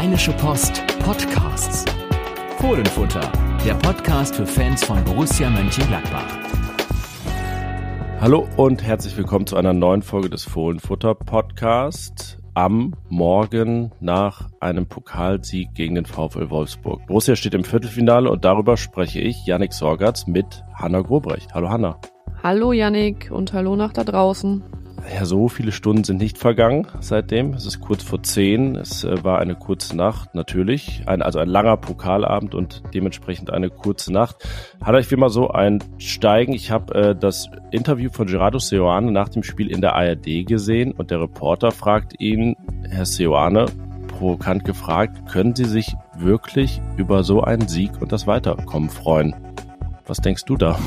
Rheinische Post Podcasts. Fohlenfutter, der Podcast für Fans von Borussia Mönchengladbach. Hallo und herzlich willkommen zu einer neuen Folge des Fohlenfutter Podcast am Morgen nach einem Pokalsieg gegen den VfL Wolfsburg. Borussia steht im Viertelfinale und darüber spreche ich, Yannick Sorgatz, mit Hanna Grobrecht. Hallo Hanna. Hallo Yannick und hallo nach da draußen ja, so viele Stunden sind nicht vergangen seitdem. Es ist kurz vor zehn. Es äh, war eine kurze Nacht, natürlich. Ein, also ein langer Pokalabend und dementsprechend eine kurze Nacht. Hat euch wie mal so einsteigen. Ich habe äh, das Interview von Gerardo Seoane nach dem Spiel in der ARD gesehen und der Reporter fragt ihn, Herr Seoane, provokant gefragt, können Sie sich wirklich über so einen Sieg und das Weiterkommen freuen? Was denkst du da?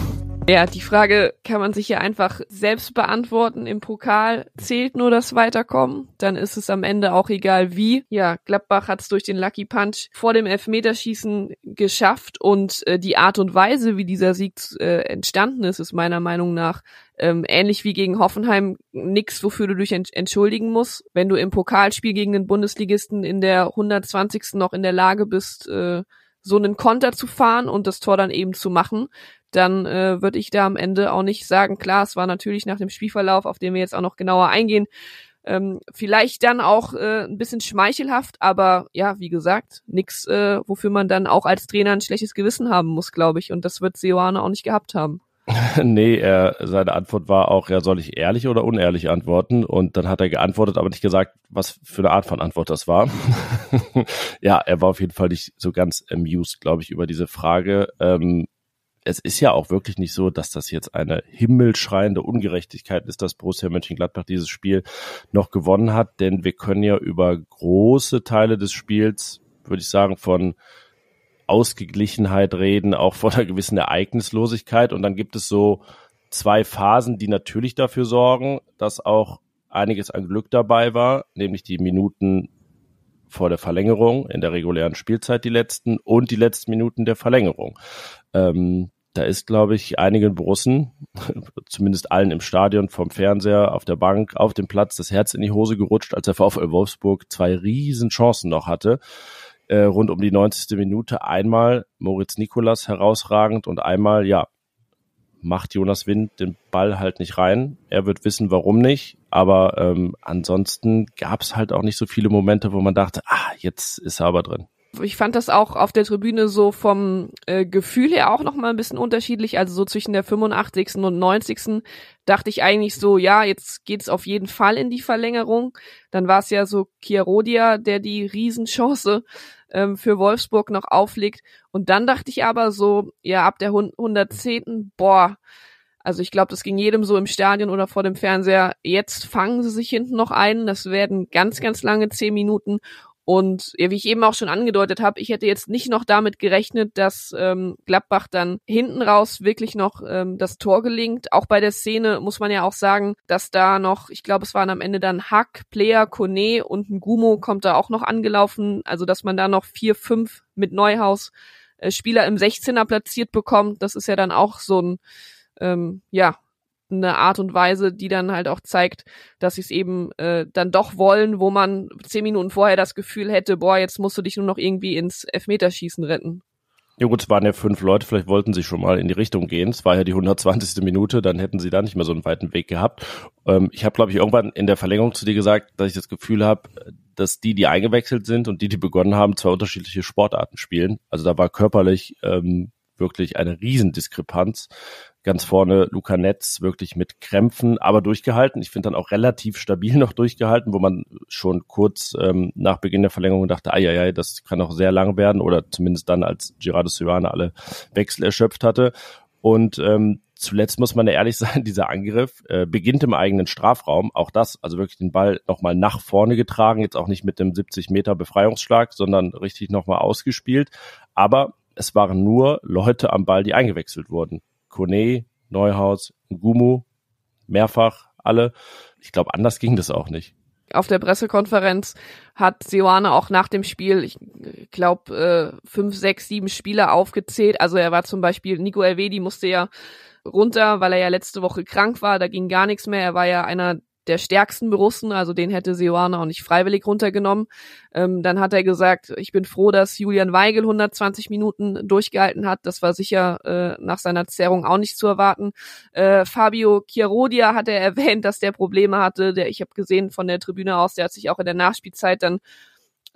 Ja, die Frage kann man sich ja einfach selbst beantworten. Im Pokal zählt nur das Weiterkommen. Dann ist es am Ende auch egal wie. Ja, Gladbach hat es durch den Lucky Punch vor dem Elfmeterschießen geschafft und äh, die Art und Weise, wie dieser Sieg äh, entstanden ist, ist meiner Meinung nach ähm, ähnlich wie gegen Hoffenheim nix, wofür du dich entschuldigen musst. Wenn du im Pokalspiel gegen den Bundesligisten in der 120. noch in der Lage bist, äh, so einen Konter zu fahren und das Tor dann eben zu machen, dann äh, würde ich da am Ende auch nicht sagen, klar, es war natürlich nach dem Spielverlauf, auf den wir jetzt auch noch genauer eingehen, ähm, vielleicht dann auch äh, ein bisschen schmeichelhaft, aber ja, wie gesagt, nix, äh, wofür man dann auch als Trainer ein schlechtes Gewissen haben muss, glaube ich. Und das wird Seoane auch nicht gehabt haben. nee, er, seine Antwort war auch, ja, soll ich ehrlich oder unehrlich antworten? Und dann hat er geantwortet, aber nicht gesagt, was für eine Art von Antwort das war. ja, er war auf jeden Fall nicht so ganz amused, glaube ich, über diese Frage. Ähm, es ist ja auch wirklich nicht so, dass das jetzt eine himmelschreiende Ungerechtigkeit ist, dass Borussia Mönchengladbach dieses Spiel noch gewonnen hat, denn wir können ja über große Teile des Spiels, würde ich sagen, von Ausgeglichenheit reden, auch von einer gewissen Ereignislosigkeit. Und dann gibt es so zwei Phasen, die natürlich dafür sorgen, dass auch einiges an Glück dabei war, nämlich die Minuten vor der Verlängerung in der regulären Spielzeit die letzten und die letzten Minuten der Verlängerung. Ähm, da ist, glaube ich, einigen Borussen, zumindest allen im Stadion, vom Fernseher, auf der Bank, auf dem Platz, das Herz in die Hose gerutscht, als der VfL Wolfsburg zwei riesen Chancen noch hatte. Äh, rund um die 90. Minute einmal Moritz Nikolas herausragend und einmal, ja, macht Jonas Wind den Ball halt nicht rein. Er wird wissen, warum nicht. Aber ähm, ansonsten gab es halt auch nicht so viele Momente, wo man dachte, ah, jetzt ist er aber drin. Ich fand das auch auf der Tribüne so vom äh, Gefühl her auch noch mal ein bisschen unterschiedlich. Also so zwischen der 85. und 90. dachte ich eigentlich so, ja, jetzt geht's auf jeden Fall in die Verlängerung. Dann war es ja so Chiarodia, der die Riesenchance ähm, für Wolfsburg noch auflegt. Und dann dachte ich aber so, ja, ab der 110. boah, also ich glaube, das ging jedem so im Stadion oder vor dem Fernseher. Jetzt fangen sie sich hinten noch ein. Das werden ganz, ganz lange zehn Minuten. Und ja, wie ich eben auch schon angedeutet habe, ich hätte jetzt nicht noch damit gerechnet, dass ähm, Gladbach dann hinten raus wirklich noch ähm, das Tor gelingt. Auch bei der Szene muss man ja auch sagen, dass da noch, ich glaube, es waren am Ende dann Hack, Player, Kone und ein Gumo kommt da auch noch angelaufen. Also dass man da noch vier, fünf mit Neuhaus äh, Spieler im 16er platziert bekommt, das ist ja dann auch so ein ähm, ja eine Art und Weise, die dann halt auch zeigt, dass sie es eben äh, dann doch wollen, wo man zehn Minuten vorher das Gefühl hätte, boah, jetzt musst du dich nur noch irgendwie ins Elfmeterschießen retten. Ja gut, es waren ja fünf Leute, vielleicht wollten sie schon mal in die Richtung gehen. Es war ja die 120. Minute, dann hätten sie da nicht mehr so einen weiten Weg gehabt. Ähm, ich habe, glaube ich, irgendwann in der Verlängerung zu dir gesagt, dass ich das Gefühl habe, dass die, die eingewechselt sind und die, die begonnen haben, zwei unterschiedliche Sportarten spielen. Also da war körperlich ähm, wirklich eine Riesendiskrepanz. Ganz vorne Luca Netz wirklich mit Krämpfen, aber durchgehalten. Ich finde dann auch relativ stabil noch durchgehalten, wo man schon kurz ähm, nach Beginn der Verlängerung dachte, ai, ai, ai, das kann auch sehr lang werden oder zumindest dann, als Gerardo Silvana alle Wechsel erschöpft hatte. Und ähm, zuletzt muss man ja ehrlich sein, dieser Angriff äh, beginnt im eigenen Strafraum. Auch das, also wirklich den Ball nochmal nach vorne getragen, jetzt auch nicht mit dem 70 Meter Befreiungsschlag, sondern richtig nochmal ausgespielt. Aber es waren nur Leute am Ball, die eingewechselt wurden. Kone, Neuhaus, Gumu, mehrfach alle. Ich glaube, anders ging das auch nicht. Auf der Pressekonferenz hat Seoane auch nach dem Spiel, ich glaube, äh, fünf, sechs, sieben Spieler aufgezählt. Also er war zum Beispiel, Nico Elvedi musste ja runter, weil er ja letzte Woche krank war, da ging gar nichts mehr. Er war ja einer der stärksten Borussen, also den hätte Seoane auch nicht freiwillig runtergenommen. Ähm, dann hat er gesagt, ich bin froh, dass Julian Weigel 120 Minuten durchgehalten hat. Das war sicher äh, nach seiner Zerrung auch nicht zu erwarten. Äh, Fabio Chiarodia hat er erwähnt, dass der Probleme hatte. Der, ich habe gesehen von der Tribüne aus, der hat sich auch in der Nachspielzeit dann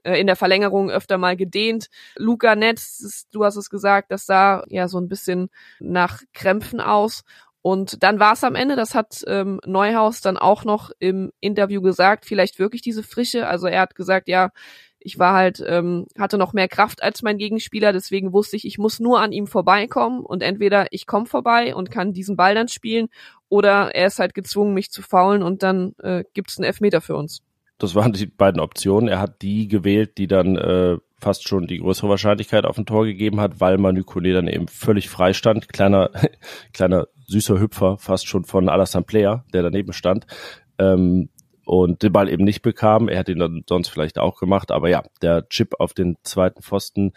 äh, in der Verlängerung öfter mal gedehnt. Luca Netz, du hast es gesagt, das sah ja so ein bisschen nach Krämpfen aus. Und dann war es am Ende, das hat ähm, Neuhaus dann auch noch im Interview gesagt, vielleicht wirklich diese Frische. Also er hat gesagt, ja, ich war halt, ähm, hatte noch mehr Kraft als mein Gegenspieler, deswegen wusste ich, ich muss nur an ihm vorbeikommen und entweder ich komme vorbei und kann diesen Ball dann spielen oder er ist halt gezwungen, mich zu faulen und dann äh, gibt es einen Elfmeter für uns. Das waren die beiden Optionen. Er hat die gewählt, die dann äh, fast schon die größere Wahrscheinlichkeit auf ein Tor gegeben hat, weil Manu Kone dann eben völlig frei stand. Kleiner, kleiner süßer Hüpfer, fast schon von Alassane Player, der daneben stand. Ähm, und den Ball eben nicht bekam. Er hätte ihn dann sonst vielleicht auch gemacht, aber ja, der Chip auf den zweiten Pfosten,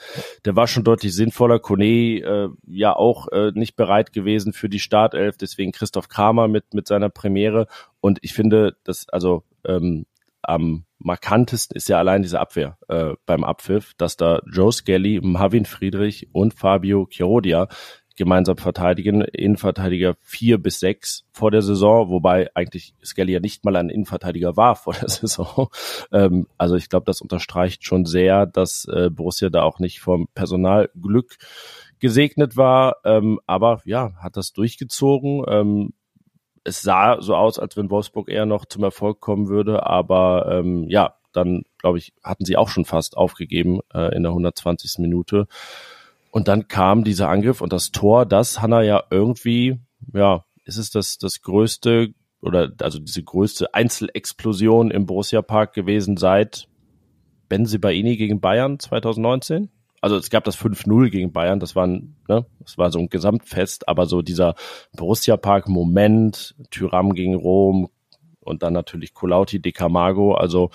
der war schon deutlich sinnvoller. Kone äh, ja auch äh, nicht bereit gewesen für die Startelf, deswegen Christoph Kramer mit mit seiner Premiere. Und ich finde, dass also ähm, am markantesten ist ja allein diese Abwehr äh, beim Abpfiff, dass da Joe Skelly, Marvin Friedrich und Fabio Chirodia gemeinsam verteidigen, Innenverteidiger vier bis sechs vor der Saison, wobei eigentlich Skelly ja nicht mal ein Innenverteidiger war vor der Saison. Ähm, also ich glaube, das unterstreicht schon sehr, dass äh, Borussia da auch nicht vom Personalglück gesegnet war, ähm, aber ja, hat das durchgezogen. Ähm, es sah so aus, als wenn Wolfsburg eher noch zum Erfolg kommen würde, aber ähm, ja, dann glaube ich, hatten sie auch schon fast aufgegeben äh, in der 120. Minute. Und dann kam dieser Angriff und das Tor, das Hanna ja irgendwie, ja, ist es das, das größte oder also diese größte Einzelexplosion im Borussia Park gewesen seit Benzibaini gegen Bayern 2019? Also es gab das 5-0 gegen Bayern, das war, ein, ne, das war so ein Gesamtfest, aber so dieser Borussia Park Moment, Tyram gegen Rom und dann natürlich Colauti, De Camargo, also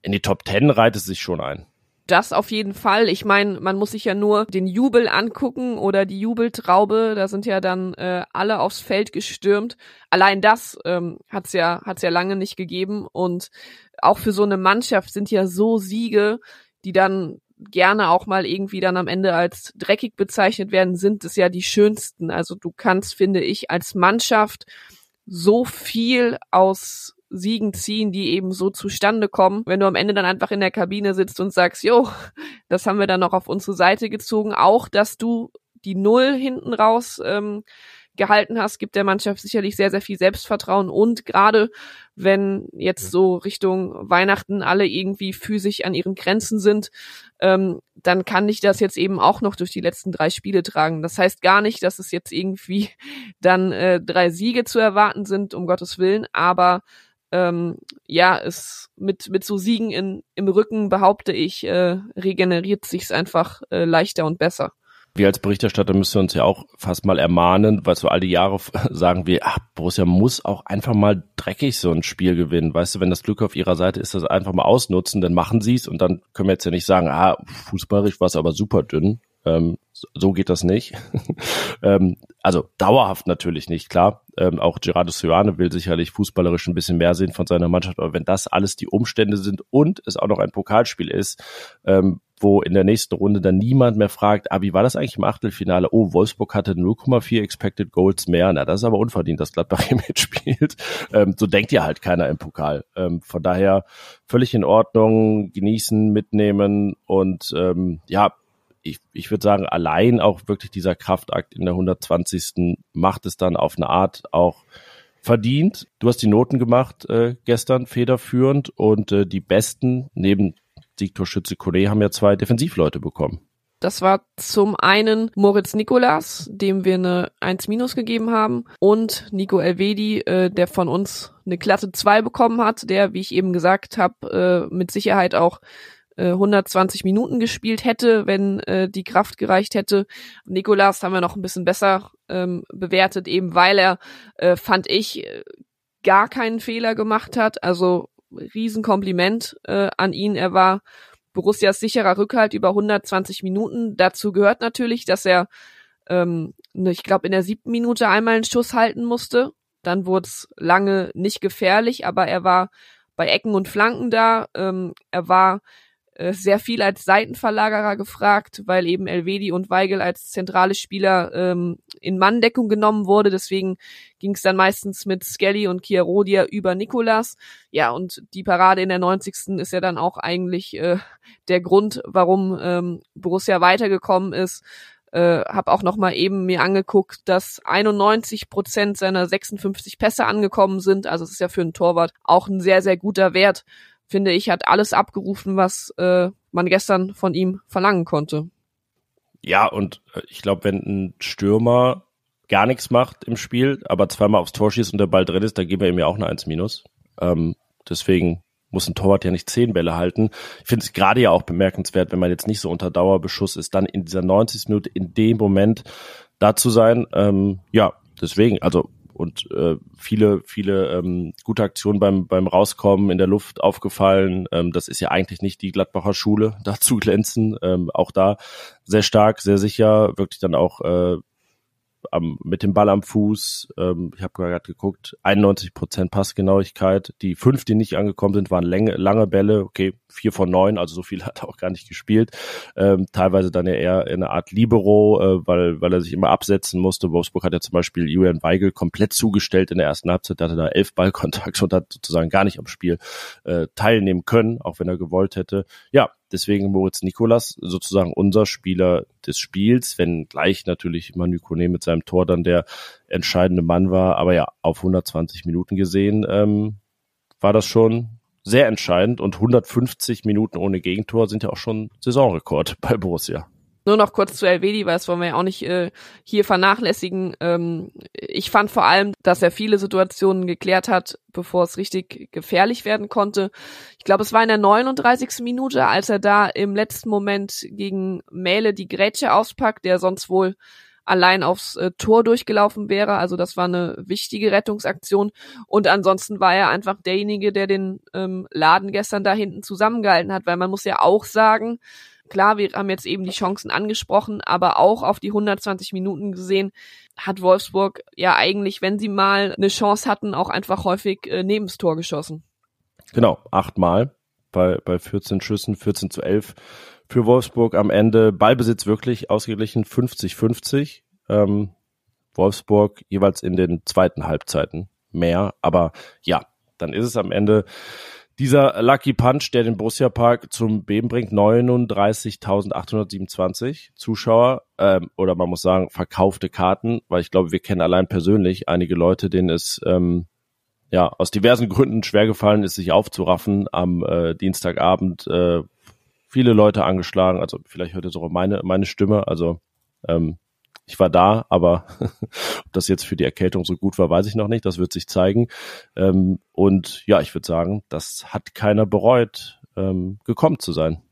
in die Top 10 reiht es sich schon ein. Das auf jeden Fall. Ich meine, man muss sich ja nur den Jubel angucken oder die Jubeltraube. Da sind ja dann äh, alle aufs Feld gestürmt. Allein das ähm, hat's ja hat's ja lange nicht gegeben. Und auch für so eine Mannschaft sind ja so Siege, die dann gerne auch mal irgendwie dann am Ende als dreckig bezeichnet werden, sind es ja die schönsten. Also du kannst, finde ich, als Mannschaft so viel aus Siegen ziehen, die eben so zustande kommen. Wenn du am Ende dann einfach in der Kabine sitzt und sagst, jo, das haben wir dann noch auf unsere Seite gezogen, auch dass du die Null hinten raus ähm, gehalten hast, gibt der Mannschaft sicherlich sehr, sehr viel Selbstvertrauen und gerade wenn jetzt so Richtung Weihnachten alle irgendwie physisch an ihren Grenzen sind, ähm, dann kann ich das jetzt eben auch noch durch die letzten drei Spiele tragen. Das heißt gar nicht, dass es jetzt irgendwie dann äh, drei Siege zu erwarten sind, um Gottes Willen, aber ähm, ja, es mit, mit so Siegen in, im Rücken, behaupte ich, äh, regeneriert sich's einfach äh, leichter und besser. Wir als Berichterstatter müssen uns ja auch fast mal ermahnen, weil so all die Jahre sagen wir, ach, Borussia muss auch einfach mal dreckig so ein Spiel gewinnen. Weißt du, wenn das Glück auf ihrer Seite ist, das einfach mal ausnutzen, dann machen sie's und dann können wir jetzt ja nicht sagen, ah, fußballisch war es aber super dünn. Ähm, so geht das nicht. ähm, also dauerhaft natürlich nicht, klar. Ähm, auch Gerardo Sioane will sicherlich fußballerisch ein bisschen mehr sehen von seiner Mannschaft, aber wenn das alles die Umstände sind und es auch noch ein Pokalspiel ist, ähm, wo in der nächsten Runde dann niemand mehr fragt, ah, wie war das eigentlich im Achtelfinale? Oh, Wolfsburg hatte 0,4 Expected Goals mehr. Na, das ist aber unverdient, dass Gladbach hier mitspielt. Ähm, so denkt ja halt keiner im Pokal. Ähm, von daher völlig in Ordnung, genießen, mitnehmen und ähm, ja, ich, ich würde sagen, allein auch wirklich dieser Kraftakt in der 120. macht es dann auf eine Art auch verdient. Du hast die Noten gemacht äh, gestern federführend und äh, die besten neben Siegtorschütze Kone haben ja zwei Defensivleute bekommen. Das war zum einen Moritz Nikolas, dem wir eine 1 minus gegeben haben, und Nico Elvedi, äh, der von uns eine glatte 2 bekommen hat, der, wie ich eben gesagt habe, äh, mit Sicherheit auch 120 äh, Minuten gespielt hätte, wenn äh, die Kraft gereicht hätte. Nikolas haben wir noch ein bisschen besser ähm, bewertet, eben weil er, äh, fand ich, äh, gar keinen Fehler gemacht hat. Also Riesenkompliment äh, an ihn. Er war Borussias sicherer Rückhalt über 120 Minuten. Dazu gehört natürlich, dass er, ähm, ne, ich glaube, in der siebten Minute einmal einen Schuss halten musste. Dann wurde es lange nicht gefährlich, aber er war bei Ecken und Flanken da. Ähm, er war sehr viel als Seitenverlagerer gefragt, weil eben Elvedi und Weigel als zentrale Spieler ähm, in Manndeckung genommen wurde. Deswegen ging es dann meistens mit Skelly und Chiarodia über Nikolas. Ja, und die Parade in der 90. ist ja dann auch eigentlich äh, der Grund, warum ähm, Borussia weitergekommen ist. Äh, habe auch noch mal eben mir angeguckt, dass 91 Prozent seiner 56 Pässe angekommen sind. Also es ist ja für einen Torwart auch ein sehr, sehr guter Wert. Finde ich, hat alles abgerufen, was äh, man gestern von ihm verlangen konnte. Ja, und äh, ich glaube, wenn ein Stürmer gar nichts macht im Spiel, aber zweimal aufs Tor schießt und der Ball drin ist, dann geben wir ihm ja auch eine 1 minus. Ähm, deswegen muss ein Torwart ja nicht zehn Bälle halten. Ich finde es gerade ja auch bemerkenswert, wenn man jetzt nicht so unter Dauerbeschuss ist, dann in dieser 90. Minute in dem Moment da zu sein. Ähm, ja, deswegen, also und äh, viele, viele ähm, gute Aktionen beim, beim Rauskommen in der Luft aufgefallen. Ähm, das ist ja eigentlich nicht die Gladbacher Schule, da zu glänzen. Ähm, auch da sehr stark, sehr sicher, wirklich dann auch äh, am, mit dem Ball am Fuß. Ähm, ich habe gerade geguckt, 91 Prozent Passgenauigkeit. Die fünf, die nicht angekommen sind, waren lange, lange Bälle. Okay, vier von neun, also so viel hat er auch gar nicht gespielt. Ähm, teilweise dann ja eher in einer Art Libero, äh, weil, weil er sich immer absetzen musste. Wolfsburg hat ja zum Beispiel Julian Weigel komplett zugestellt in der ersten Halbzeit. Der hatte da elf Ballkontakte und hat sozusagen gar nicht am Spiel äh, teilnehmen können, auch wenn er gewollt hätte. Ja, Deswegen Moritz Nikolas sozusagen unser Spieler des Spiels, wenn gleich natürlich Manu Kone mit seinem Tor dann der entscheidende Mann war. Aber ja, auf 120 Minuten gesehen ähm, war das schon sehr entscheidend und 150 Minuten ohne Gegentor sind ja auch schon Saisonrekord bei Borussia. Nur noch kurz zu Elvedi, weil das wollen wir ja auch nicht äh, hier vernachlässigen. Ähm, ich fand vor allem, dass er viele Situationen geklärt hat, bevor es richtig gefährlich werden konnte. Ich glaube, es war in der 39. Minute, als er da im letzten Moment gegen Mähle die Grätsche auspackt, der sonst wohl allein aufs äh, Tor durchgelaufen wäre. Also das war eine wichtige Rettungsaktion. Und ansonsten war er einfach derjenige, der den ähm, Laden gestern da hinten zusammengehalten hat, weil man muss ja auch sagen, Klar, wir haben jetzt eben die Chancen angesprochen, aber auch auf die 120 Minuten gesehen hat Wolfsburg ja eigentlich, wenn sie mal eine Chance hatten, auch einfach häufig äh, neben das Tor geschossen. Genau, achtmal bei, bei 14 Schüssen, 14 zu 11 für Wolfsburg am Ende. Ballbesitz wirklich ausgeglichen 50-50. Ähm, Wolfsburg jeweils in den zweiten Halbzeiten mehr. Aber ja, dann ist es am Ende dieser Lucky Punch, der den Borussia Park zum Beben bringt, 39.827 Zuschauer ähm, oder man muss sagen verkaufte Karten, weil ich glaube, wir kennen allein persönlich einige Leute, denen es ähm, ja aus diversen Gründen schwer gefallen ist, sich aufzuraffen am äh, Dienstagabend. Äh, viele Leute angeschlagen, also vielleicht hört ihr sogar meine meine Stimme, also ähm, ich war da, aber ob das jetzt für die Erkältung so gut war, weiß ich noch nicht. Das wird sich zeigen. Ähm, und ja, ich würde sagen, das hat keiner bereut, ähm, gekommen zu sein.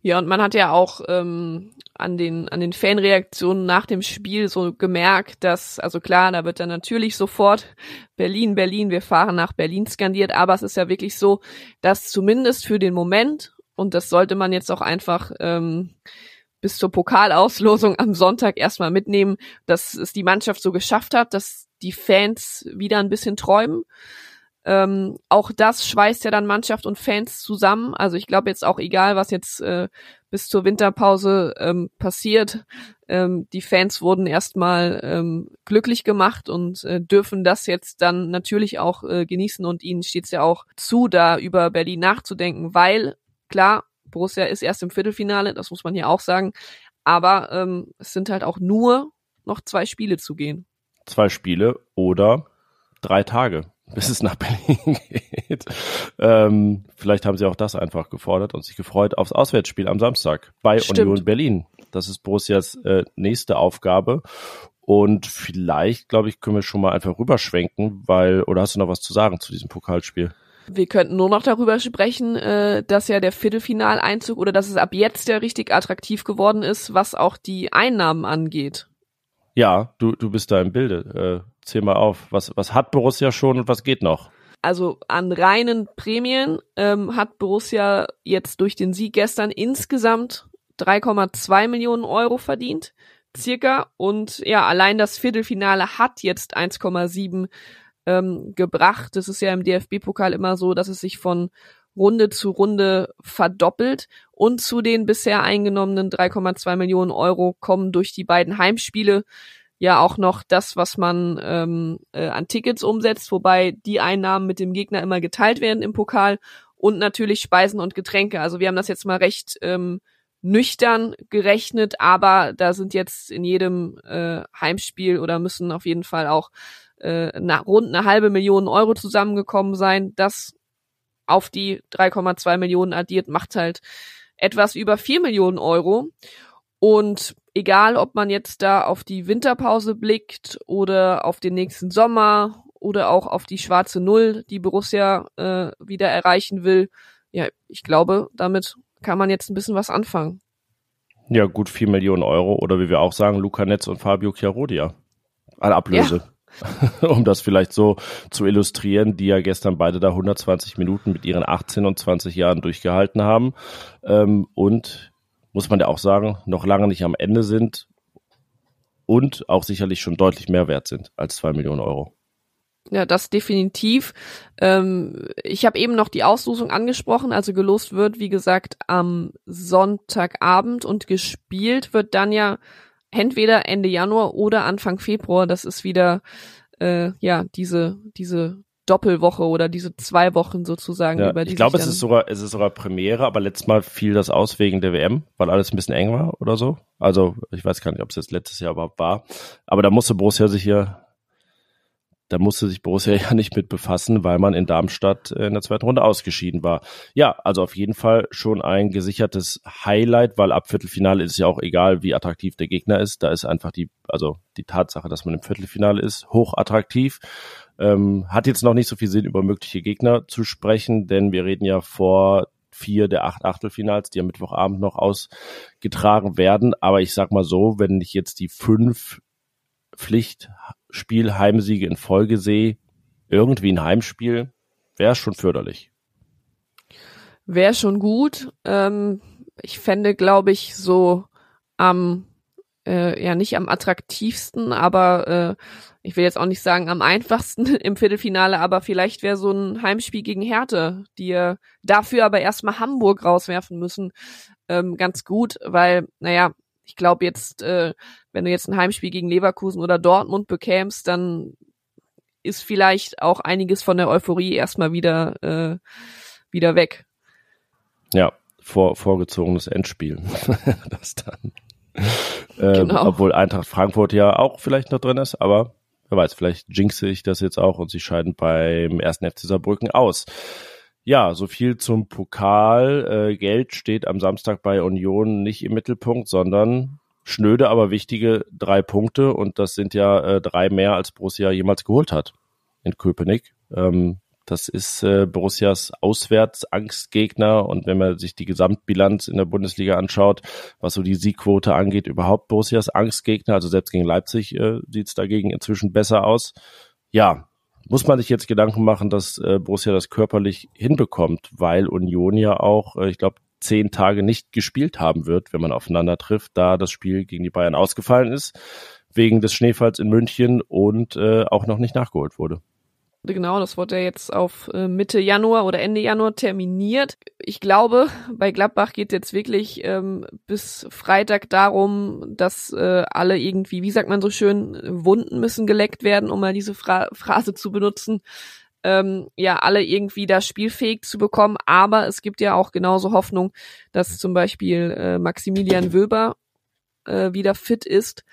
Ja, und man hat ja auch ähm, an den an den Fanreaktionen nach dem Spiel so gemerkt, dass also klar, da wird dann natürlich sofort Berlin, Berlin, wir fahren nach Berlin skandiert, aber es ist ja wirklich so, dass zumindest für den Moment und das sollte man jetzt auch einfach ähm, bis zur Pokalauslosung am Sonntag erstmal mitnehmen, dass es die Mannschaft so geschafft hat, dass die Fans wieder ein bisschen träumen. Ähm, auch das schweißt ja dann Mannschaft und Fans zusammen. Also ich glaube jetzt auch egal, was jetzt äh, bis zur Winterpause ähm, passiert, ähm, die Fans wurden erstmal ähm, glücklich gemacht und äh, dürfen das jetzt dann natürlich auch äh, genießen und ihnen steht es ja auch zu, da über Berlin nachzudenken, weil klar, Borussia ist erst im Viertelfinale, das muss man hier auch sagen. Aber ähm, es sind halt auch nur noch zwei Spiele zu gehen. Zwei Spiele oder drei Tage, bis es nach Berlin geht. Ähm, vielleicht haben sie auch das einfach gefordert und sich gefreut aufs Auswärtsspiel am Samstag bei Stimmt. Union Berlin. Das ist Borussias äh, nächste Aufgabe. Und vielleicht, glaube ich, können wir schon mal einfach rüberschwenken, weil, oder hast du noch was zu sagen zu diesem Pokalspiel? Wir könnten nur noch darüber sprechen, äh, dass ja der Viertelfinaleinzug oder dass es ab jetzt ja richtig attraktiv geworden ist, was auch die Einnahmen angeht. Ja, du, du bist da im Bilde. Äh, zähl mal auf. Was, was hat Borussia schon und was geht noch? Also an reinen Prämien ähm, hat Borussia jetzt durch den Sieg gestern insgesamt 3,2 Millionen Euro verdient. circa. Und ja, allein das Viertelfinale hat jetzt 1,7 ähm, gebracht. Das ist ja im DFB-Pokal immer so, dass es sich von Runde zu Runde verdoppelt und zu den bisher eingenommenen 3,2 Millionen Euro kommen durch die beiden Heimspiele ja auch noch das, was man ähm, äh, an Tickets umsetzt, wobei die Einnahmen mit dem Gegner immer geteilt werden im Pokal und natürlich Speisen und Getränke. Also wir haben das jetzt mal recht ähm, nüchtern gerechnet, aber da sind jetzt in jedem äh, Heimspiel oder müssen auf jeden Fall auch äh, na, rund eine halbe Million Euro zusammengekommen sein. Das auf die 3,2 Millionen addiert macht halt etwas über 4 Millionen Euro. Und egal, ob man jetzt da auf die Winterpause blickt oder auf den nächsten Sommer oder auch auf die schwarze Null, die Borussia äh, wieder erreichen will, ja, ich glaube, damit kann man jetzt ein bisschen was anfangen. Ja, gut 4 Millionen Euro oder wie wir auch sagen, Luca Netz und Fabio Chiarodia. Eine Ablöse. Ja. um das vielleicht so zu illustrieren, die ja gestern beide da 120 Minuten mit ihren 18 und 20 Jahren durchgehalten haben. Ähm, und muss man ja auch sagen, noch lange nicht am Ende sind und auch sicherlich schon deutlich mehr wert sind als zwei Millionen Euro. Ja, das definitiv. Ähm, ich habe eben noch die Auslosung angesprochen. Also gelost wird, wie gesagt, am Sonntagabend und gespielt wird dann ja entweder Ende Januar oder Anfang Februar. Das ist wieder äh, ja diese diese Doppelwoche oder diese zwei Wochen sozusagen. Ja, über die ich glaube, es ist sogar es ist sogar Premiere, aber letztes Mal fiel das aus wegen der WM, weil alles ein bisschen eng war oder so. Also ich weiß gar nicht, ob es jetzt letztes Jahr überhaupt war, aber da musste Borussia sich hier da musste sich Borussia ja nicht mit befassen, weil man in Darmstadt äh, in der zweiten Runde ausgeschieden war. Ja, also auf jeden Fall schon ein gesichertes Highlight, weil ab Viertelfinale ist es ja auch egal, wie attraktiv der Gegner ist. Da ist einfach die, also die Tatsache, dass man im Viertelfinale ist, hoch attraktiv. Ähm, hat jetzt noch nicht so viel Sinn, über mögliche Gegner zu sprechen, denn wir reden ja vor vier der acht Achtelfinals, die am Mittwochabend noch ausgetragen werden. Aber ich sag mal so, wenn ich jetzt die fünf Pflicht Spiel Heimsiege in Folge sehe, irgendwie ein Heimspiel, wäre schon förderlich. Wäre schon gut. Ähm, ich fände, glaube ich, so am, äh, ja nicht am attraktivsten, aber äh, ich will jetzt auch nicht sagen am einfachsten im Viertelfinale, aber vielleicht wäre so ein Heimspiel gegen Härte, die äh, dafür aber erstmal Hamburg rauswerfen müssen, ähm, ganz gut, weil, naja, ich glaube jetzt, äh, wenn du jetzt ein Heimspiel gegen Leverkusen oder Dortmund bekämst, dann ist vielleicht auch einiges von der Euphorie erstmal wieder, äh, wieder weg. Ja, vor, vorgezogenes Endspiel. das dann. Ähm, genau. Obwohl Eintracht Frankfurt ja auch vielleicht noch drin ist, aber wer weiß, vielleicht jinxe ich das jetzt auch und sie scheiden beim ersten FC Saarbrücken aus. Ja, so viel zum Pokal. Äh, Geld steht am Samstag bei Union nicht im Mittelpunkt, sondern schnöde, aber wichtige drei Punkte. Und das sind ja äh, drei mehr, als Borussia jemals geholt hat in Köpenick. Ähm, das ist äh, Borussias Auswärtsangstgegner. Und wenn man sich die Gesamtbilanz in der Bundesliga anschaut, was so die Siegquote angeht, überhaupt Borussias Angstgegner. Also selbst gegen Leipzig äh, sieht es dagegen inzwischen besser aus. Ja, muss man sich jetzt Gedanken machen, dass äh, Borussia das körperlich hinbekommt, weil Union ja auch, äh, ich glaube, zehn Tage nicht gespielt haben wird, wenn man aufeinander trifft, da das Spiel gegen die Bayern ausgefallen ist, wegen des Schneefalls in München und äh, auch noch nicht nachgeholt wurde. Genau, das wurde ja jetzt auf äh, Mitte Januar oder Ende Januar terminiert. Ich glaube, bei Gladbach geht jetzt wirklich ähm, bis Freitag darum, dass äh, alle irgendwie, wie sagt man so schön, Wunden müssen geleckt werden, um mal diese Fra Phrase zu benutzen. Ähm, ja, alle irgendwie da spielfähig zu bekommen. Aber es gibt ja auch genauso Hoffnung, dass zum Beispiel äh, Maximilian Wöber äh, wieder fit ist.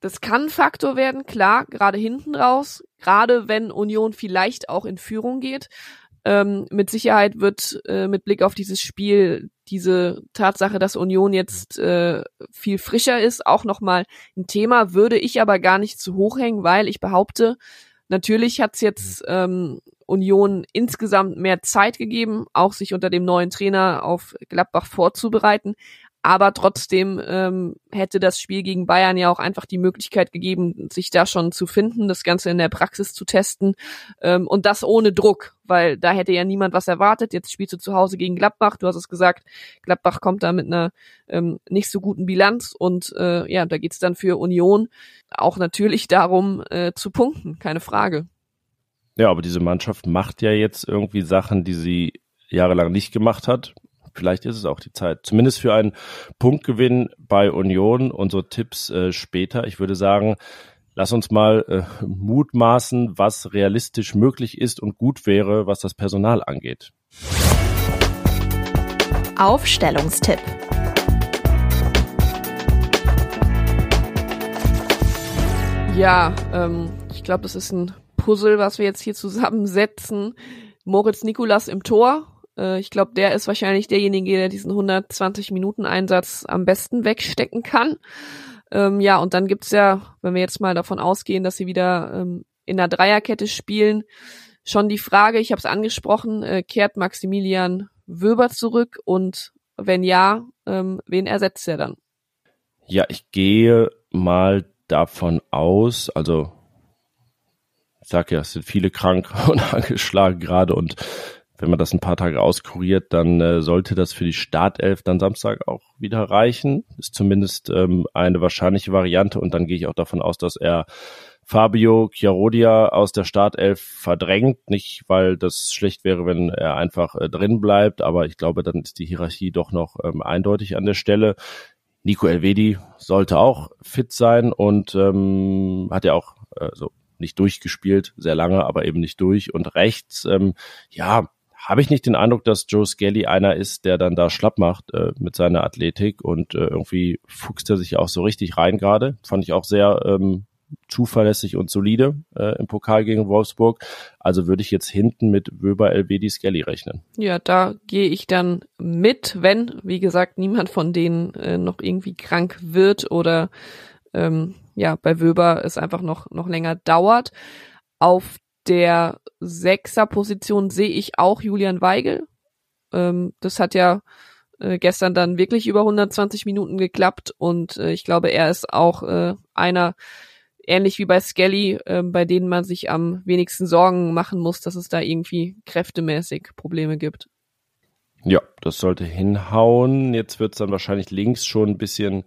Das kann Faktor werden, klar, gerade hinten raus, gerade wenn Union vielleicht auch in Führung geht. Ähm, mit Sicherheit wird äh, mit Blick auf dieses Spiel diese Tatsache, dass Union jetzt äh, viel frischer ist, auch nochmal ein Thema, würde ich aber gar nicht zu hoch hängen, weil ich behaupte, natürlich hat's jetzt ähm, Union insgesamt mehr Zeit gegeben, auch sich unter dem neuen Trainer auf Gladbach vorzubereiten. Aber trotzdem ähm, hätte das Spiel gegen Bayern ja auch einfach die Möglichkeit gegeben, sich da schon zu finden, das Ganze in der Praxis zu testen ähm, und das ohne Druck, weil da hätte ja niemand was erwartet. Jetzt spielst du zu Hause gegen Gladbach, du hast es gesagt, Gladbach kommt da mit einer ähm, nicht so guten Bilanz und äh, ja, da geht's dann für Union auch natürlich darum äh, zu punkten, keine Frage. Ja, aber diese Mannschaft macht ja jetzt irgendwie Sachen, die sie jahrelang nicht gemacht hat. Vielleicht ist es auch die Zeit. Zumindest für einen Punktgewinn bei Union. Unsere Tipps äh, später. Ich würde sagen, lass uns mal äh, mutmaßen, was realistisch möglich ist und gut wäre, was das Personal angeht. Aufstellungstipp. Ja, ähm, ich glaube, das ist ein Puzzle, was wir jetzt hier zusammensetzen. Moritz Nikolas im Tor, äh, ich glaube, der ist wahrscheinlich derjenige, der diesen 120 Minuten Einsatz am besten wegstecken kann. Ähm, ja, und dann gibt's ja, wenn wir jetzt mal davon ausgehen, dass sie wieder ähm, in der Dreierkette spielen, schon die Frage, ich habe es angesprochen, äh, kehrt Maximilian Wöber zurück und wenn ja, ähm, wen ersetzt er dann? Ja, ich gehe mal davon aus, also ich sag ja, es sind viele krank und angeschlagen gerade und wenn man das ein paar Tage auskuriert, dann äh, sollte das für die Startelf dann Samstag auch wieder reichen. Ist zumindest ähm, eine wahrscheinliche Variante und dann gehe ich auch davon aus, dass er Fabio Chiarodia aus der Startelf verdrängt. Nicht, weil das schlecht wäre, wenn er einfach äh, drin bleibt, aber ich glaube, dann ist die Hierarchie doch noch ähm, eindeutig an der Stelle. Nico Elvedi sollte auch fit sein und ähm, hat ja auch äh, so nicht durchgespielt, sehr lange, aber eben nicht durch. Und rechts, ähm, ja, habe ich nicht den Eindruck, dass Joe Skelly einer ist, der dann da schlapp macht äh, mit seiner Athletik und äh, irgendwie fuchst er sich auch so richtig rein gerade. Fand ich auch sehr ähm, zuverlässig und solide äh, im Pokal gegen Wolfsburg. Also würde ich jetzt hinten mit Wöber, Elvedi, Skelly rechnen. Ja, da gehe ich dann mit, wenn, wie gesagt, niemand von denen äh, noch irgendwie krank wird oder ähm, ja, bei Wöber es einfach noch, noch länger dauert. Auf der Sechser-Position sehe ich auch Julian Weigel. Ähm, das hat ja äh, gestern dann wirklich über 120 Minuten geklappt und äh, ich glaube, er ist auch äh, einer, ähnlich wie bei Skelly, äh, bei denen man sich am wenigsten Sorgen machen muss, dass es da irgendwie kräftemäßig Probleme gibt. Ja, das sollte hinhauen. Jetzt wird es dann wahrscheinlich links schon ein bisschen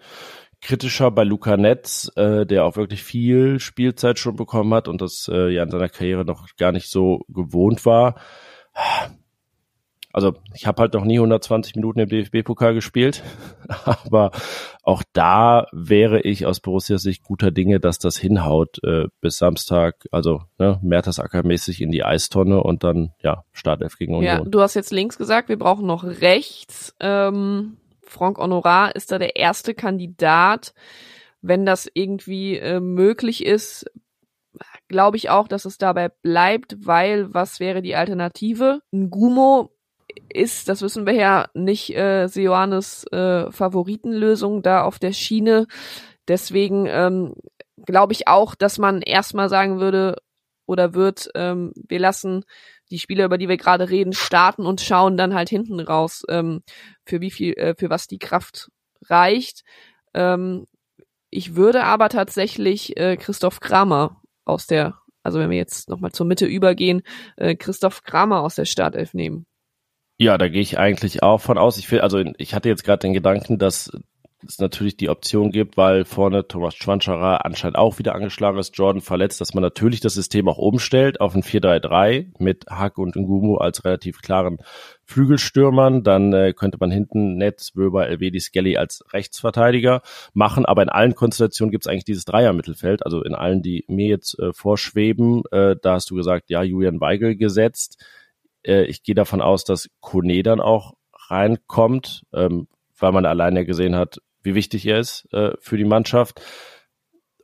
kritischer bei Luca Netz, äh, der auch wirklich viel Spielzeit schon bekommen hat und das äh, ja in seiner Karriere noch gar nicht so gewohnt war. Also ich habe halt noch nie 120 Minuten im DFB-Pokal gespielt, aber auch da wäre ich aus Borussia Sicht guter Dinge, dass das hinhaut äh, bis Samstag, also ne, Mertesacker-mäßig in die Eistonne und dann ja Startelf gegen Union. Ja, du hast jetzt links gesagt, wir brauchen noch rechts. Ähm Franck Honorat ist da der erste Kandidat. Wenn das irgendwie äh, möglich ist, glaube ich auch, dass es dabei bleibt, weil was wäre die Alternative? Ein Gumo ist, das wissen wir ja, nicht äh, Seoanes äh, Favoritenlösung da auf der Schiene. Deswegen ähm, glaube ich auch, dass man erstmal sagen würde oder wird, ähm, wir lassen die Spieler, über die wir gerade reden, starten und schauen dann halt hinten raus, ähm, für wie viel, äh, für was die Kraft reicht. Ähm, ich würde aber tatsächlich äh, Christoph Kramer aus der, also wenn wir jetzt nochmal zur Mitte übergehen, äh, Christoph Kramer aus der Startelf nehmen. Ja, da gehe ich eigentlich auch von aus. Ich will, also ich hatte jetzt gerade den Gedanken, dass es natürlich die Option gibt, weil vorne Thomas Schwanscherer anscheinend auch wieder angeschlagen ist, Jordan verletzt, dass man natürlich das System auch umstellt auf ein 4-3-3 mit Hack und Ngumu als relativ klaren Flügelstürmern. Dann äh, könnte man hinten Netz, Wöber, Elvedi, Skelly als Rechtsverteidiger machen. Aber in allen Konstellationen gibt es eigentlich dieses Dreier-Mittelfeld. Also in allen, die mir jetzt äh, vorschweben, äh, da hast du gesagt, ja, Julian Weigel gesetzt. Äh, ich gehe davon aus, dass Kone dann auch reinkommt, ähm, weil man alleine gesehen hat, wie wichtig er ist äh, für die Mannschaft.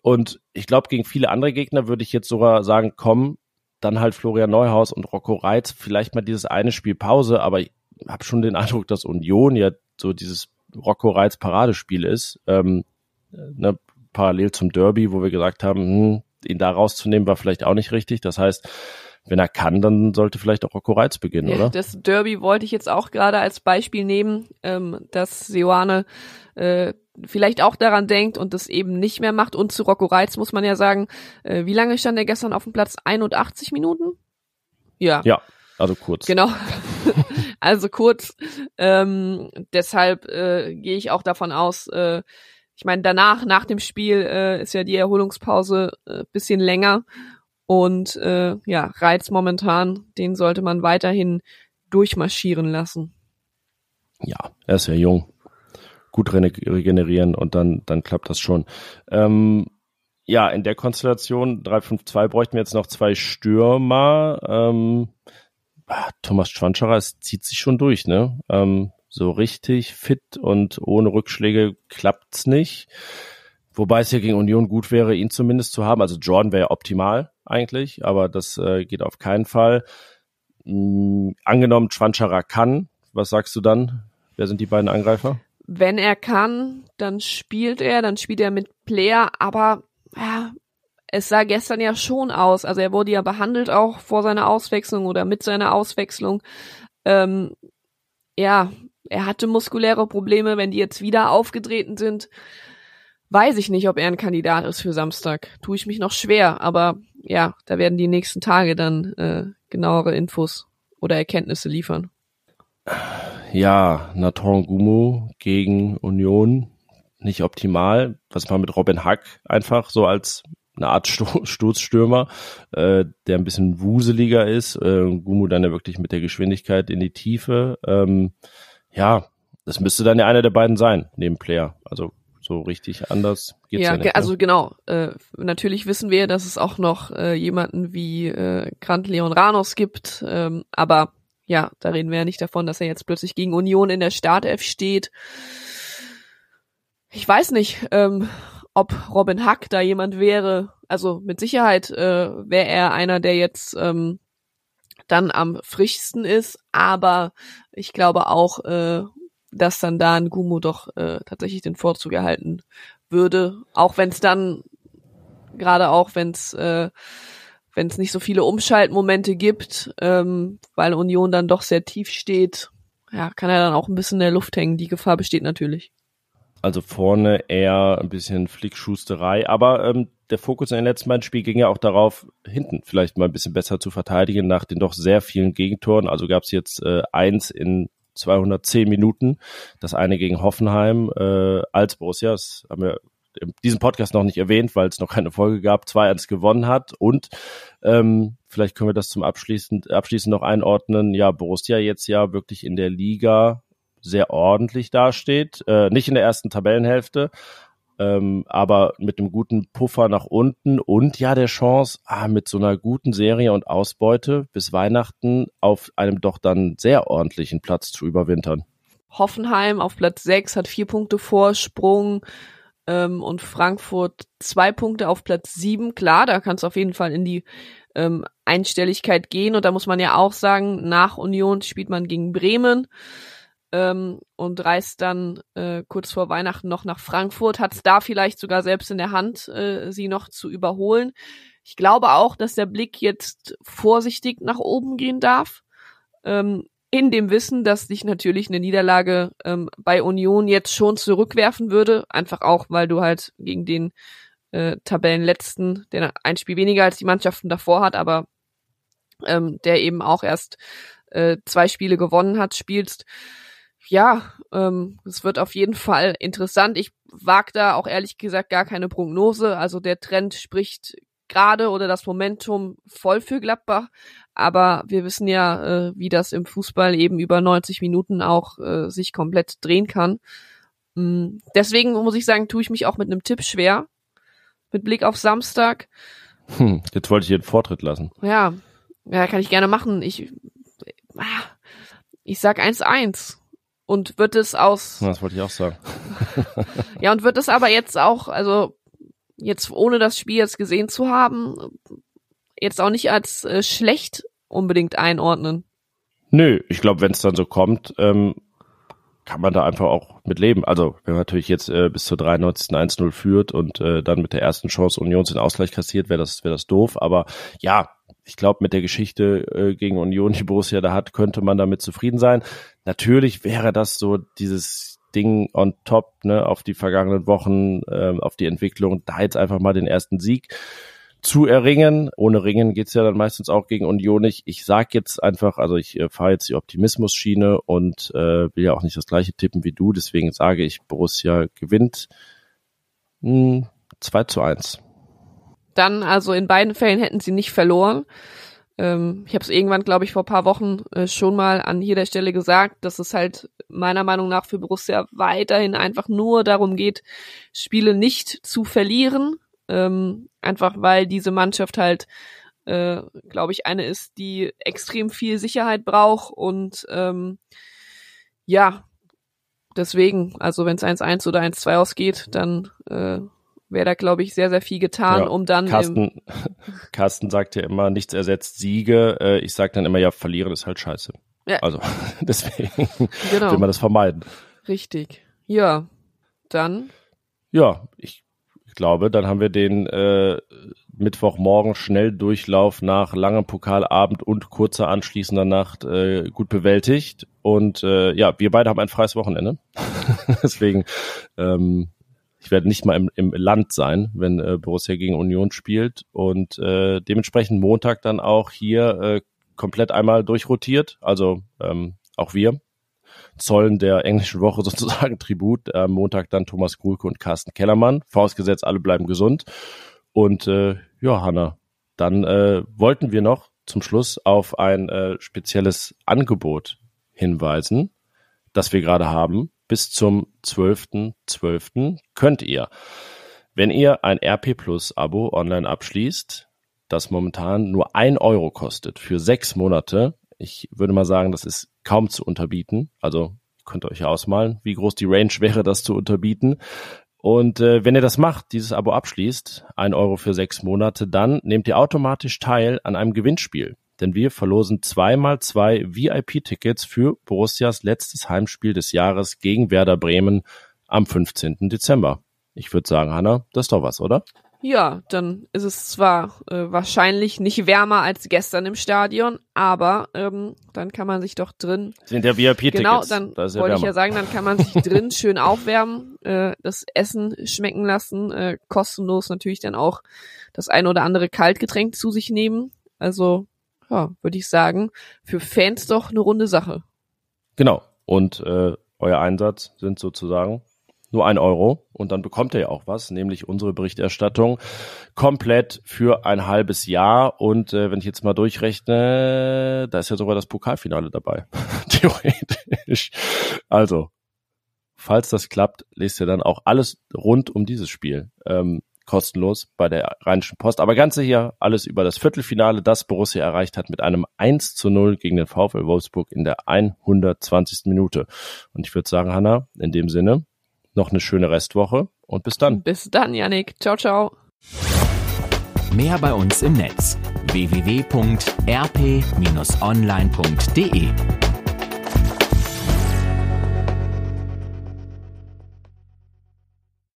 Und ich glaube, gegen viele andere Gegner würde ich jetzt sogar sagen, komm, dann halt Florian Neuhaus und Rocco Reitz, vielleicht mal dieses eine Spiel Pause, aber ich habe schon den Eindruck, dass Union ja so dieses Rocco Reitz Paradespiel ist, ähm, ne, parallel zum Derby, wo wir gesagt haben, hm, ihn da rauszunehmen war vielleicht auch nicht richtig. Das heißt, wenn er kann, dann sollte vielleicht auch Rocco Reitz beginnen, ja, oder? Das Derby wollte ich jetzt auch gerade als Beispiel nehmen, ähm, dass Seoane äh, vielleicht auch daran denkt und das eben nicht mehr macht. Und zu Rocco Reitz muss man ja sagen, äh, wie lange stand er gestern auf dem Platz? 81 Minuten? Ja. Ja, also kurz. Genau. also kurz. Ähm, deshalb äh, gehe ich auch davon aus, äh, ich meine, danach, nach dem Spiel, äh, ist ja die Erholungspause äh, bisschen länger. Und äh, ja, Reiz momentan, den sollte man weiterhin durchmarschieren lassen. Ja, er ist ja jung. Gut regenerieren und dann, dann klappt das schon. Ähm, ja, in der Konstellation 3-5-2 bräuchten wir jetzt noch zwei Stürmer. Ähm, ah, Thomas Schwanscherer, zieht sich schon durch, ne? Ähm, so richtig fit und ohne Rückschläge klappt's nicht. Wobei es ja gegen Union gut wäre, ihn zumindest zu haben. Also Jordan wäre optimal eigentlich, aber das äh, geht auf keinen Fall. Mhm, angenommen, Schwanscherer kann, was sagst du dann? Wer sind die beiden Angreifer? Wenn er kann, dann spielt er, dann spielt er mit Player, aber ja, es sah gestern ja schon aus. Also er wurde ja behandelt auch vor seiner Auswechslung oder mit seiner Auswechslung. Ähm, ja, er hatte muskuläre Probleme, wenn die jetzt wieder aufgetreten sind. Weiß ich nicht, ob er ein Kandidat ist für Samstag. Tue ich mich noch schwer, aber ja, da werden die nächsten Tage dann äh, genauere Infos oder Erkenntnisse liefern. Ja, Nathan Gumo gegen Union nicht optimal. Was man mit Robin Hack einfach so als eine Art Sto Stoßstürmer, äh, der ein bisschen wuseliger ist. Äh, Gumu dann ja wirklich mit der Geschwindigkeit in die Tiefe. Ähm, ja, das müsste dann ja einer der beiden sein, neben Player. Also so richtig anders geht's ja, ja nicht. Ne? Also genau, äh, natürlich wissen wir, dass es auch noch äh, jemanden wie äh, Grant Leon Ranos gibt, ähm, aber ja, da reden wir ja nicht davon, dass er jetzt plötzlich gegen Union in der Startelf steht. Ich weiß nicht, ähm, ob Robin Hack da jemand wäre. Also mit Sicherheit äh, wäre er einer, der jetzt ähm, dann am frischsten ist, aber ich glaube auch, äh, dass dann da ein Gumo doch äh, tatsächlich den Vorzug erhalten würde, auch wenn es dann gerade auch wenn es äh, wenn es nicht so viele Umschaltmomente gibt, ähm, weil Union dann doch sehr tief steht, ja, kann er dann auch ein bisschen in der Luft hängen. Die Gefahr besteht natürlich. Also vorne eher ein bisschen Flickschusterei, aber ähm, der Fokus in den letzten beiden Spielen ging ja auch darauf, hinten vielleicht mal ein bisschen besser zu verteidigen nach den doch sehr vielen Gegentoren. Also gab es jetzt äh, eins in 210 Minuten, das eine gegen Hoffenheim äh, als Borussia, das haben wir in diesem Podcast noch nicht erwähnt, weil es noch keine Folge gab, 2-1 gewonnen hat und ähm, vielleicht können wir das zum Abschließen, abschließend noch einordnen, ja, Borussia jetzt ja wirklich in der Liga sehr ordentlich dasteht. Äh, nicht in der ersten Tabellenhälfte, ähm, aber mit einem guten Puffer nach unten und ja der Chance, ah, mit so einer guten Serie und Ausbeute bis Weihnachten auf einem doch dann sehr ordentlichen Platz zu überwintern. Hoffenheim auf Platz 6 hat vier Punkte Vorsprung ähm, und Frankfurt zwei Punkte auf Platz 7. Klar, da kann es auf jeden Fall in die ähm, Einstelligkeit gehen und da muss man ja auch sagen, nach Union spielt man gegen Bremen ähm, und reist dann äh, kurz vor Weihnachten noch nach Frankfurt, hat es da vielleicht sogar selbst in der Hand, äh, sie noch zu überholen. Ich glaube auch, dass der Blick jetzt vorsichtig nach oben gehen darf. Ähm, in dem Wissen, dass dich natürlich eine Niederlage ähm, bei Union jetzt schon zurückwerfen würde. Einfach auch, weil du halt gegen den äh, Tabellenletzten, der ein Spiel weniger als die Mannschaften davor hat, aber ähm, der eben auch erst äh, zwei Spiele gewonnen hat, spielst ja, ähm, es wird auf jeden Fall interessant. Ich wage da auch ehrlich gesagt gar keine Prognose. Also der Trend spricht gerade oder das Momentum voll für Gladbach. Aber wir wissen ja, äh, wie das im Fußball eben über 90 Minuten auch äh, sich komplett drehen kann. Mhm. Deswegen muss ich sagen, tue ich mich auch mit einem Tipp schwer. Mit Blick auf Samstag. Hm, jetzt wollte ich hier den Vortritt lassen. Ja, ja, kann ich gerne machen. Ich, ah, ich sag 1-1 und wird es aus. Das wollte ich auch sagen. ja, und wird es aber jetzt auch, also jetzt ohne das Spiel jetzt gesehen zu haben, jetzt auch nicht als äh, schlecht unbedingt einordnen. Nö, ich glaube, wenn es dann so kommt, ähm, kann man da einfach auch mit leben. Also, wenn man natürlich jetzt äh, bis zur 93. 1-0 führt und äh, dann mit der ersten Chance Unions den Ausgleich kassiert, wäre das, wäre das doof. Aber ja, ich glaube, mit der Geschichte äh, gegen Union, die Borussia da hat, könnte man damit zufrieden sein. Natürlich wäre das so dieses Ding on top, ne, auf die vergangenen Wochen, äh, auf die Entwicklung, da jetzt einfach mal den ersten Sieg zu erringen. Ohne Ringen geht's ja dann meistens auch gegen Union nicht. Ich sag jetzt einfach, also ich äh, fahre jetzt die Optimismus-Schiene und äh, will ja auch nicht das gleiche tippen wie du, deswegen sage ich, Borussia gewinnt mh, hm, 2 zu 1. Dann, also in beiden Fällen hätten sie nicht verloren. Ähm, ich habe es irgendwann, glaube ich, vor paar Wochen äh, schon mal an jeder Stelle gesagt, dass es halt meiner Meinung nach für Borussia weiterhin einfach nur darum geht, Spiele nicht zu verlieren, ähm, einfach weil diese Mannschaft halt, äh, glaube ich, eine ist, die extrem viel Sicherheit braucht und ähm, ja, deswegen, also wenn es 1-1 oder 1-2 ausgeht, dann äh, wäre da, glaube ich, sehr, sehr viel getan, ja, um dann. Carsten, Carsten sagt ja immer, nichts ersetzt Siege. Äh, ich sage dann immer, ja, verlieren ist halt scheiße. Ja. Also deswegen genau. will man das vermeiden. Richtig. Ja, dann. Ja, ich glaube, dann haben wir den äh, Mittwochmorgen Schnelldurchlauf nach langem Pokalabend und kurzer anschließender Nacht äh, gut bewältigt. Und äh, ja, wir beide haben ein freies Wochenende. Deswegen, ähm, ich werde nicht mal im, im Land sein, wenn äh, Borussia gegen Union spielt. Und äh, dementsprechend Montag dann auch hier äh, komplett einmal durchrotiert. Also ähm, auch wir zollen der englischen Woche sozusagen Tribut. Am Montag dann Thomas Grulke und Carsten Kellermann. Vorausgesetzt, alle bleiben gesund. Und äh, ja, Hanna, dann äh, wollten wir noch zum Schluss auf ein äh, spezielles Angebot hinweisen, das wir gerade haben. Bis zum 12.12. .12. könnt ihr, wenn ihr ein RP Plus Abo online abschließt, das momentan nur ein Euro kostet für sechs Monate, ich würde mal sagen, das ist kaum zu unterbieten. Also könnt ihr euch ausmalen, wie groß die Range wäre, das zu unterbieten. Und äh, wenn ihr das macht, dieses Abo abschließt, ein Euro für sechs Monate, dann nehmt ihr automatisch teil an einem Gewinnspiel. Denn wir verlosen zweimal zwei VIP-Tickets für Borussias letztes Heimspiel des Jahres gegen Werder Bremen am 15. Dezember. Ich würde sagen, Hanna, das ist doch was, oder? Ja, dann ist es zwar äh, wahrscheinlich nicht wärmer als gestern im Stadion, aber ähm, dann kann man sich doch drin. Sind ja VIP-Tickets. Genau, dann da wollte ich ja sagen, dann kann man sich drin schön aufwärmen, äh, das Essen schmecken lassen, äh, kostenlos natürlich dann auch das ein oder andere Kaltgetränk zu sich nehmen. Also, ja, würde ich sagen, für Fans doch eine runde Sache. Genau. Und äh, euer Einsatz sind sozusagen nur ein Euro und dann bekommt er ja auch was, nämlich unsere Berichterstattung komplett für ein halbes Jahr und äh, wenn ich jetzt mal durchrechne, da ist ja sogar das Pokalfinale dabei, theoretisch. Also, falls das klappt, lest ihr dann auch alles rund um dieses Spiel. Ähm, kostenlos bei der Rheinischen Post. Aber Ganze hier alles über das Viertelfinale, das Borussia erreicht hat mit einem 1 zu 0 gegen den VfL Wolfsburg in der 120. Minute. Und ich würde sagen, Hanna, in dem Sinne, noch eine schöne Restwoche und bis dann. Bis dann, Yannick. Ciao, ciao. Mehr bei uns im Netz www.rp-online.de